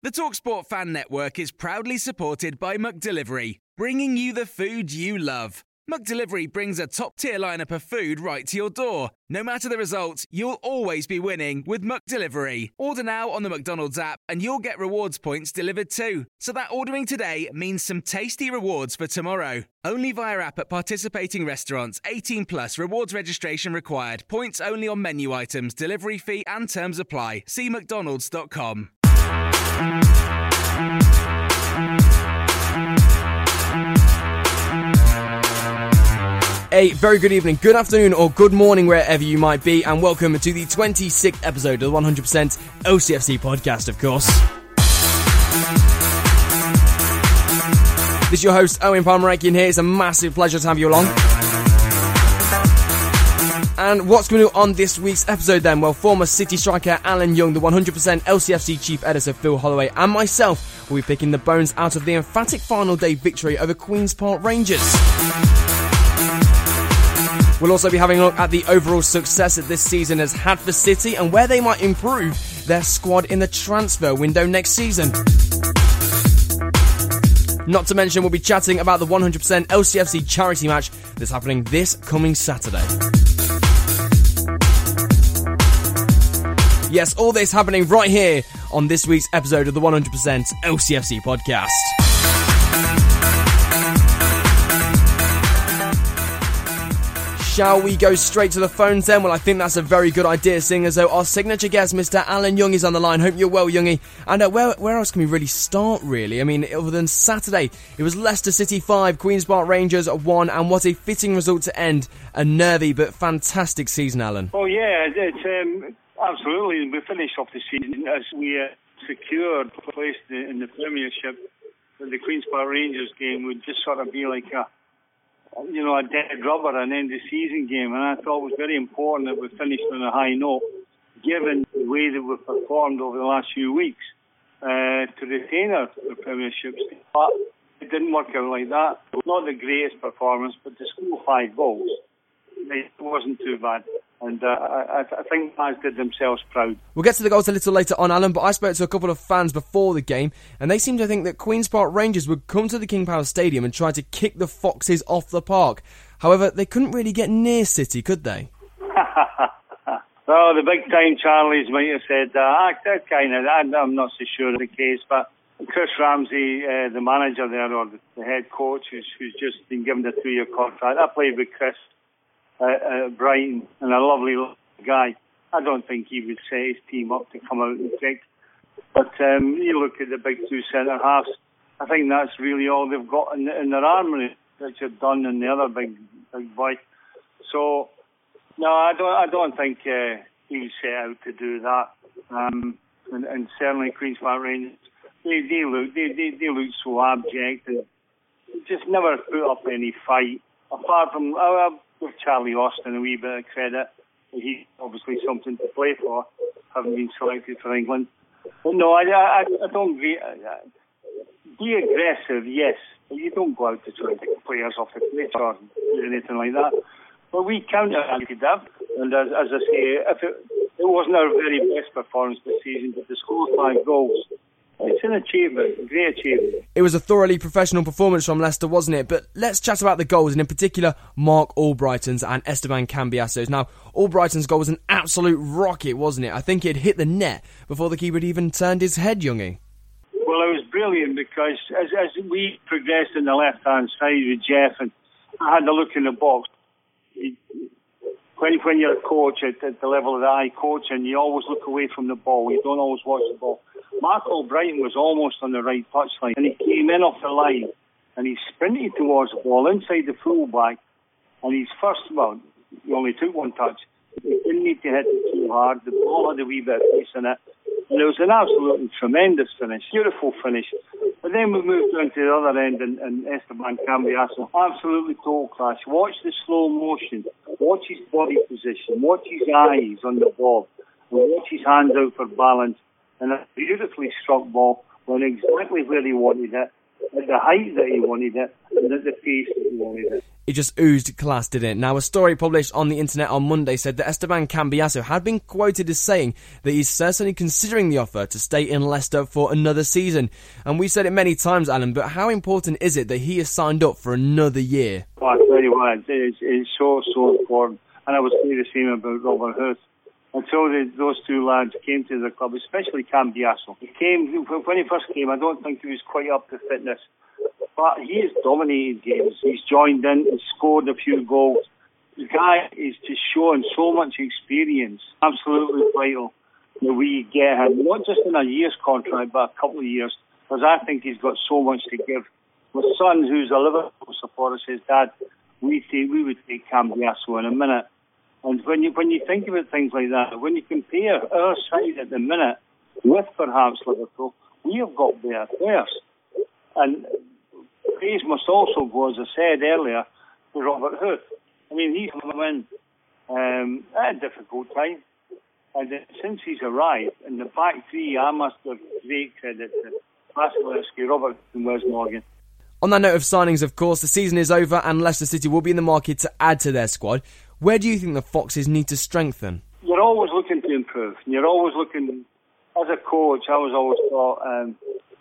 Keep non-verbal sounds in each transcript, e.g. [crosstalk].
The Talksport Fan Network is proudly supported by McDelivery, bringing you the food you love. McDelivery brings a top-tier lineup of food right to your door. No matter the result, you'll always be winning with McDelivery. Order now on the McDonald's app and you'll get rewards points delivered too. So that ordering today means some tasty rewards for tomorrow. Only via app at participating restaurants. 18 plus rewards registration required. Points only on menu items, delivery fee and terms apply. See mcdonalds.com. A very good evening, good afternoon, or good morning wherever you might be, and welcome to the 26th episode of the 100% LCFC podcast, of course. This is your host, Owen Palmer-Aiken here. It's a massive pleasure to have you along. And what's going on this week's episode then? Well, former City striker Alan Young, the 100% LCFC chief editor Phil Holloway, and myself will be picking the bones out of the emphatic final day victory over Queen's Park Rangers. We'll also be having a look at the overall success that this season has had for City and where they might improve their squad in the transfer window next season. Not to mention, we'll be chatting about the 100% LCFC charity match that's happening this coming Saturday. Yes, all this happening right here on this week's episode of the 100% LCFC podcast. Shall we go straight to the phones then? Well, I think that's a very good idea, seeing as though our signature guest, Mr. Alan Young, is on the line. Hope you're well, Youngie. And uh, where, where else can we really start, really? I mean, other than Saturday, it was Leicester City 5, Queen's Park Rangers 1, and what a fitting result to end a nervy but fantastic season, Alan. Oh, yeah, it's um, absolutely. We finished off the season as we uh, secured place in the Premiership. The Queen's Park Rangers game would just sort of be like a you know, a dead rubber an end of season game. And I thought it was very important that we finished on a high note, given the way that we've performed over the last few weeks uh, to retain our, our premiership. But it didn't work out like that. Not the greatest performance, but to score five goals, it wasn't too bad. And uh, I, I think fans did themselves proud. We'll get to the goals a little later on, Alan, but I spoke to a couple of fans before the game, and they seemed to think that Queen's Park Rangers would come to the King Power Stadium and try to kick the Foxes off the park. However, they couldn't really get near City, could they? well, [laughs] the big time Charlies might have said that. That kind of, I'm not so sure of the case, but Chris Ramsey, uh, the manager there, or the head coach, who's, who's just been given a two-year contract. I played with Chris uh, Brighton and a lovely guy. I don't think he would set his team up to come out and kick. But um, you look at the big two centre halves. I think that's really all they've got in, in their armoury. Richard Dunne and the other big big boy. So no, I don't. I don't think uh, he would set out to do that. Um, and, and certainly Queens Park Rangers, they they look they they, they look so abject and just never put up any fight. Apart from uh, give Charlie Austin a wee bit of credit. He's obviously something to play for, having been selected for England. But no, I, I, I don't. Be aggressive, yes, you don't go out to try to take players off the pitch or anything like that. But we counteracted that, and as, as I say, if it, it wasn't our very best performance this season, but to score five goals it's an achievement, great achievement. It was a thoroughly professional performance from Leicester, wasn't it? But let's chat about the goals, and in particular, Marc Albrighton's and Esteban Cambiasso's. Now, Albrighton's goal was an absolute rocket, wasn't it? I think it hit the net before the keeper had even turned his head, Youngie. Well, it was brilliant because as, as we progressed in the left hand side with Jeff, and I had a look in the box. When, when you're a coach at, at the level of the eye coach, and you always look away from the ball, you don't always watch the ball Marc Albrighton was almost on the right touchline, and he came in off the line, and he sprinted towards the ball inside the fullback, and his first, well, he only took one touch. He didn't need to hit it too hard. The ball had a wee bit of pace in it. And it was an absolutely tremendous finish, beautiful finish. But then we moved on to the other end, and, and Esteban Cambiasso, absolutely total class. Watch the slow motion, watch his body position, watch his eyes on the ball, watch his hands out for balance. And a beautifully struck ball went exactly where he wanted it, the height that he wanted it, and at the pace that he wanted it it just oozed class, didn't it? Now, a story published on the internet on Monday said that Esteban Cambiasso had been quoted as saying that he's certainly considering the offer to stay in Leicester for another season. And we said it many times, Alan, but how important is it that he has signed up for another year? Oh, I tell you what, it's, it's so, so important. And I was saying the same about Robert Huth until the, those two lads came to the club, especially Cam Cambiasso. He came when he first came. I don't think he was quite up to fitness. But he has dominated games. He's joined in, he's scored a few goals. The guy is just showing so much experience. Absolutely vital that we get him, not just in a year's contract, but a couple of years, because I think he's got so much to give. My son, who's a Liverpool supporter, says, Dad, we take, we would take Cambiasso in a minute. And when you when you think about things like that, when you compare our side at the minute with perhaps Liverpool, we have got better players. And praise must also go, as I said earlier, to Robert Huth. I mean, he's come in um, at a difficult time. And since he's arrived, in the back three, I must give great credit to Wasilewski, Robert and Wes Morgan. On that note of signings, of course, the season is over and Leicester City will be in the market to add to their squad. Where do you think the Foxes need to strengthen? You're always looking to improve. You're always looking, as a coach, I was always thought, um,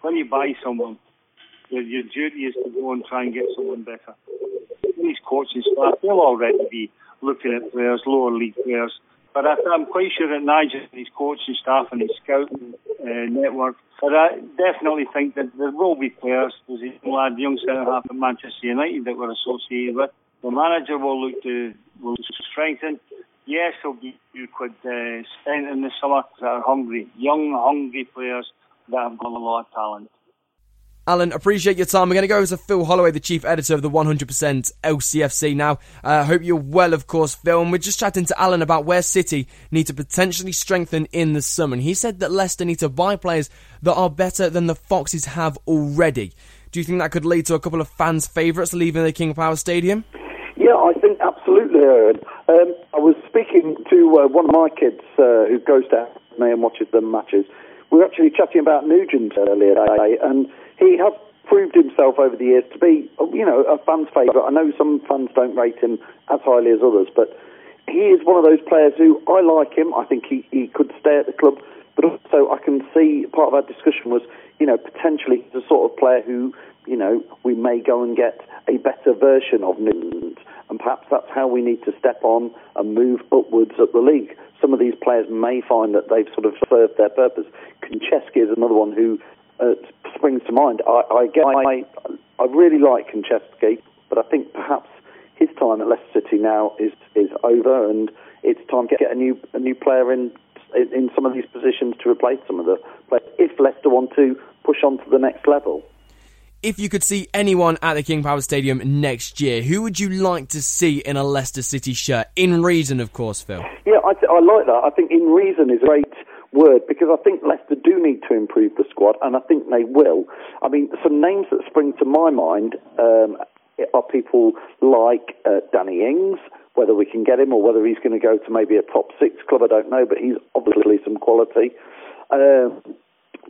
when you buy someone, your, your duty is to go and try and get someone better. In his coaching staff, they'll already be looking at players, lower league players. But I, I'm quite sure that Nigel and his coaching staff and his scouting uh, network, but I definitely think that there will be players. There's a young lad, young centre half at Manchester United that we're associated with. The manager will look to will strengthen. Yes, there'll be you could uh, spend in the summer that are hungry, young, hungry players that have got a lot of talent. Alan, appreciate your time. We're going to go over to Phil Holloway, the chief editor of the 100% LCFC now. I uh, hope you're well, of course, Phil. And we're just chatting to Alan about where City need to potentially strengthen in the summer. And he said that Leicester need to buy players that are better than the Foxes have already. Do you think that could lead to a couple of fans' favourites leaving the King Power Stadium? Yeah, I think absolutely, Aaron. Um, I was speaking to uh, one of my kids uh, who goes to me and watches the matches. We were actually chatting about Nugent earlier today, and he has proved himself over the years to be, you know, a fan's favourite. I know some fans don't rate him as highly as others, but he is one of those players who I like him. I think he, he could stay at the club, but also I can see part of our discussion was, you know, potentially the sort of player who, you know, we may go and get a better version of Nugent. Perhaps that's how we need to step on and move upwards at the league. Some of these players may find that they've sort of served their purpose. Konchesky is another one who uh, springs to mind. I, I, I, I really like Konchesky, but I think perhaps his time at Leicester City now is is over, and it's time to get a new a new player in, in some of these positions to replace some of the players if Leicester want to push on to the next level. If you could see anyone at the King Power Stadium next year, who would you like to see in a Leicester City shirt? In reason, of course, Phil. Yeah, I, th- I like that. I think in reason is a great word because I think Leicester do need to improve the squad, and I think they will. I mean, some names that spring to my mind um, are people like uh, Danny Ings. Whether we can get him or whether he's going to go to maybe a top six club, I don't know, but he's obviously some quality. Um,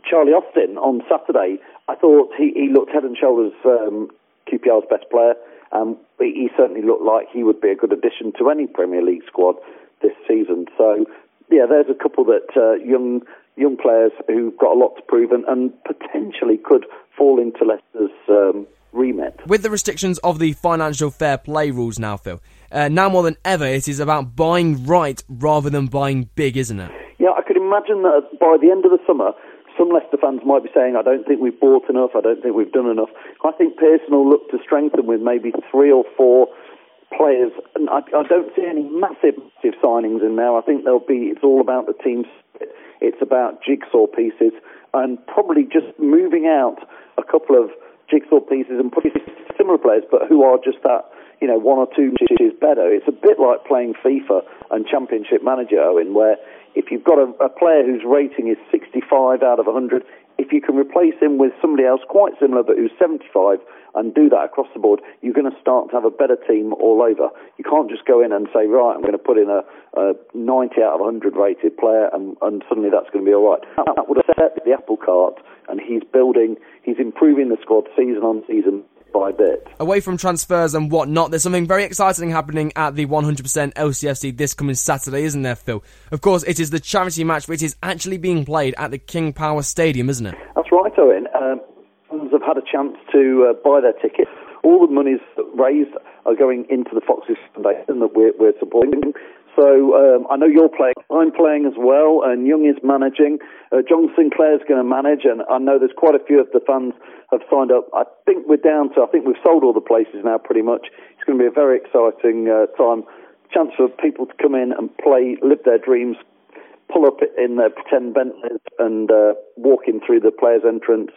Charlie Austin on Saturday, I thought he, he looked head and shoulders um, QPR's best player. Um, he certainly looked like he would be a good addition to any Premier League squad this season. So yeah, there's a couple that uh, young young players who've got a lot to prove and, and potentially could fall into Leicester's um, remit. With the restrictions of the financial fair play rules now, Phil, uh, now more than ever, it is about buying right rather than buying big, isn't it? Yeah, I could imagine that by the end of the summer, some Leicester fans might be saying, I don't think we've bought enough, I don't think we've done enough. I think Pearson will look to strengthen with maybe three or four players, and I, I don't see any massive, massive signings in there. I think there'll be. It's all about the team. It's about jigsaw pieces, and probably just moving out a couple of jigsaw pieces and putting similar players, but who are just that you know, one or two is better. It's a bit like playing FIFA and Championship Manager, Owen, where if you've got a, a player whose rating is 65 out of 100, if you can replace him with somebody else quite similar but who's 75 and do that across the board, you're going to start to have a better team all over. You can't just go in and say, right, I'm going to put in a, a 90 out of 100 rated player and, and suddenly that's going to be all right. That would upset the apple cart and he's building, he's improving the squad season on season by bit. Away from transfers and whatnot, there's something very exciting happening at the 100% LCFC this coming Saturday, isn't there, Phil? Of course, it is the charity match, which is actually being played at the King Power Stadium, isn't it? That's right, Owen. Um, fans have had a chance to uh, buy their tickets. All the monies raised are going into the Foxes Foundation that we're, we're supporting. So um, I know you're playing. I'm playing as well, and Young is managing. Uh, John Sinclair's going to manage, and I know there's quite a few of the fans have signed up. I think we're down to. I think we've sold all the places now, pretty much. It's going to be a very exciting uh, time. Chance for people to come in and play, live their dreams, pull up in their pretend Bentleys, and uh, walk in through the players' entrance,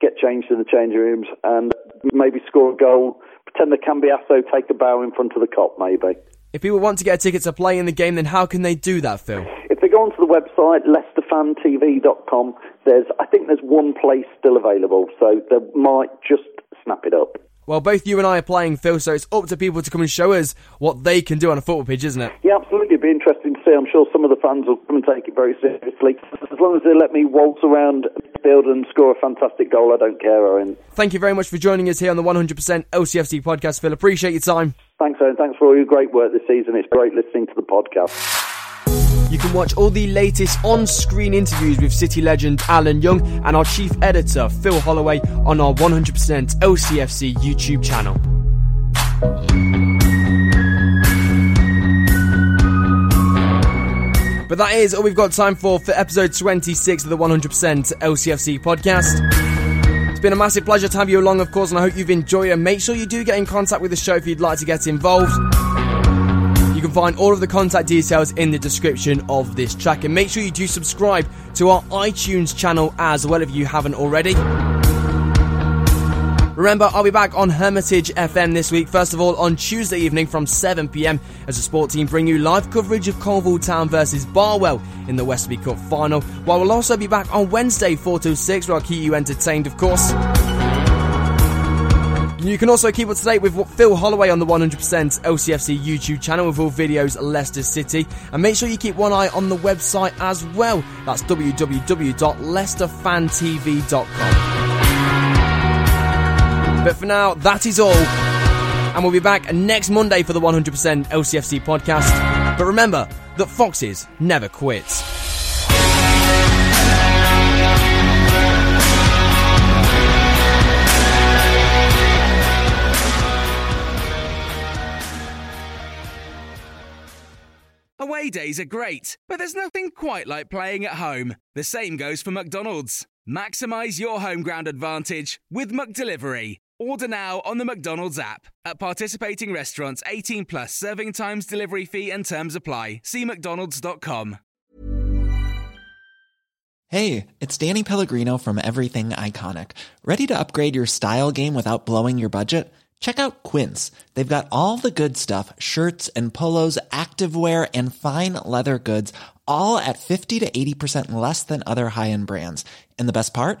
get changed in the changing rooms, and maybe score a goal. Pretend the Cambiasso take a bow in front of the cop, maybe. If people want to get a ticket to play in the game, then how can they do that, Phil? If they go onto the website, leicesterfantv.com, there's, I think there's one place still available, so they might just snap it up. Well, both you and I are playing, Phil, so it's up to people to come and show us what they can do on a football pitch, isn't it? Yeah, absolutely. It'd be interesting I'm sure some of the fans will come and take it very seriously. As long as they let me waltz around the field and score a fantastic goal, I don't care, Owen. Thank you very much for joining us here on the 100% LCFC podcast, Phil. Appreciate your time. Thanks, Owen. Thanks for all your great work this season. It's great listening to the podcast. You can watch all the latest on screen interviews with City legend Alan Young and our chief editor Phil Holloway on our 100% LCFC YouTube channel. But that is all we've got time for for episode 26 of the 100% LCFC podcast. It's been a massive pleasure to have you along, of course, and I hope you've enjoyed it. Make sure you do get in contact with the show if you'd like to get involved. You can find all of the contact details in the description of this track. And make sure you do subscribe to our iTunes channel as well if you haven't already. Remember, I'll be back on Hermitage FM this week. First of all, on Tuesday evening from 7pm as the sport team bring you live coverage of Coalville Town versus Barwell in the Westerby Cup final. While we'll also be back on Wednesday 4 to 6 where I'll keep you entertained, of course. You can also keep up to date with Phil Holloway on the 100% LCFC YouTube channel with all videos Leicester City. And make sure you keep one eye on the website as well. That's www.leicesterfantv.com. But for now, that is all. And we'll be back next Monday for the 100% LCFC podcast. But remember that Foxes never quit. Away days are great, but there's nothing quite like playing at home. The same goes for McDonald's. Maximize your home ground advantage with McDelivery. Order now on the McDonald's app. At participating restaurants, 18 plus serving times, delivery fee, and terms apply. See McDonald's.com. Hey, it's Danny Pellegrino from Everything Iconic. Ready to upgrade your style game without blowing your budget? Check out Quince. They've got all the good stuff shirts and polos, activewear, and fine leather goods, all at 50 to 80% less than other high end brands. And the best part?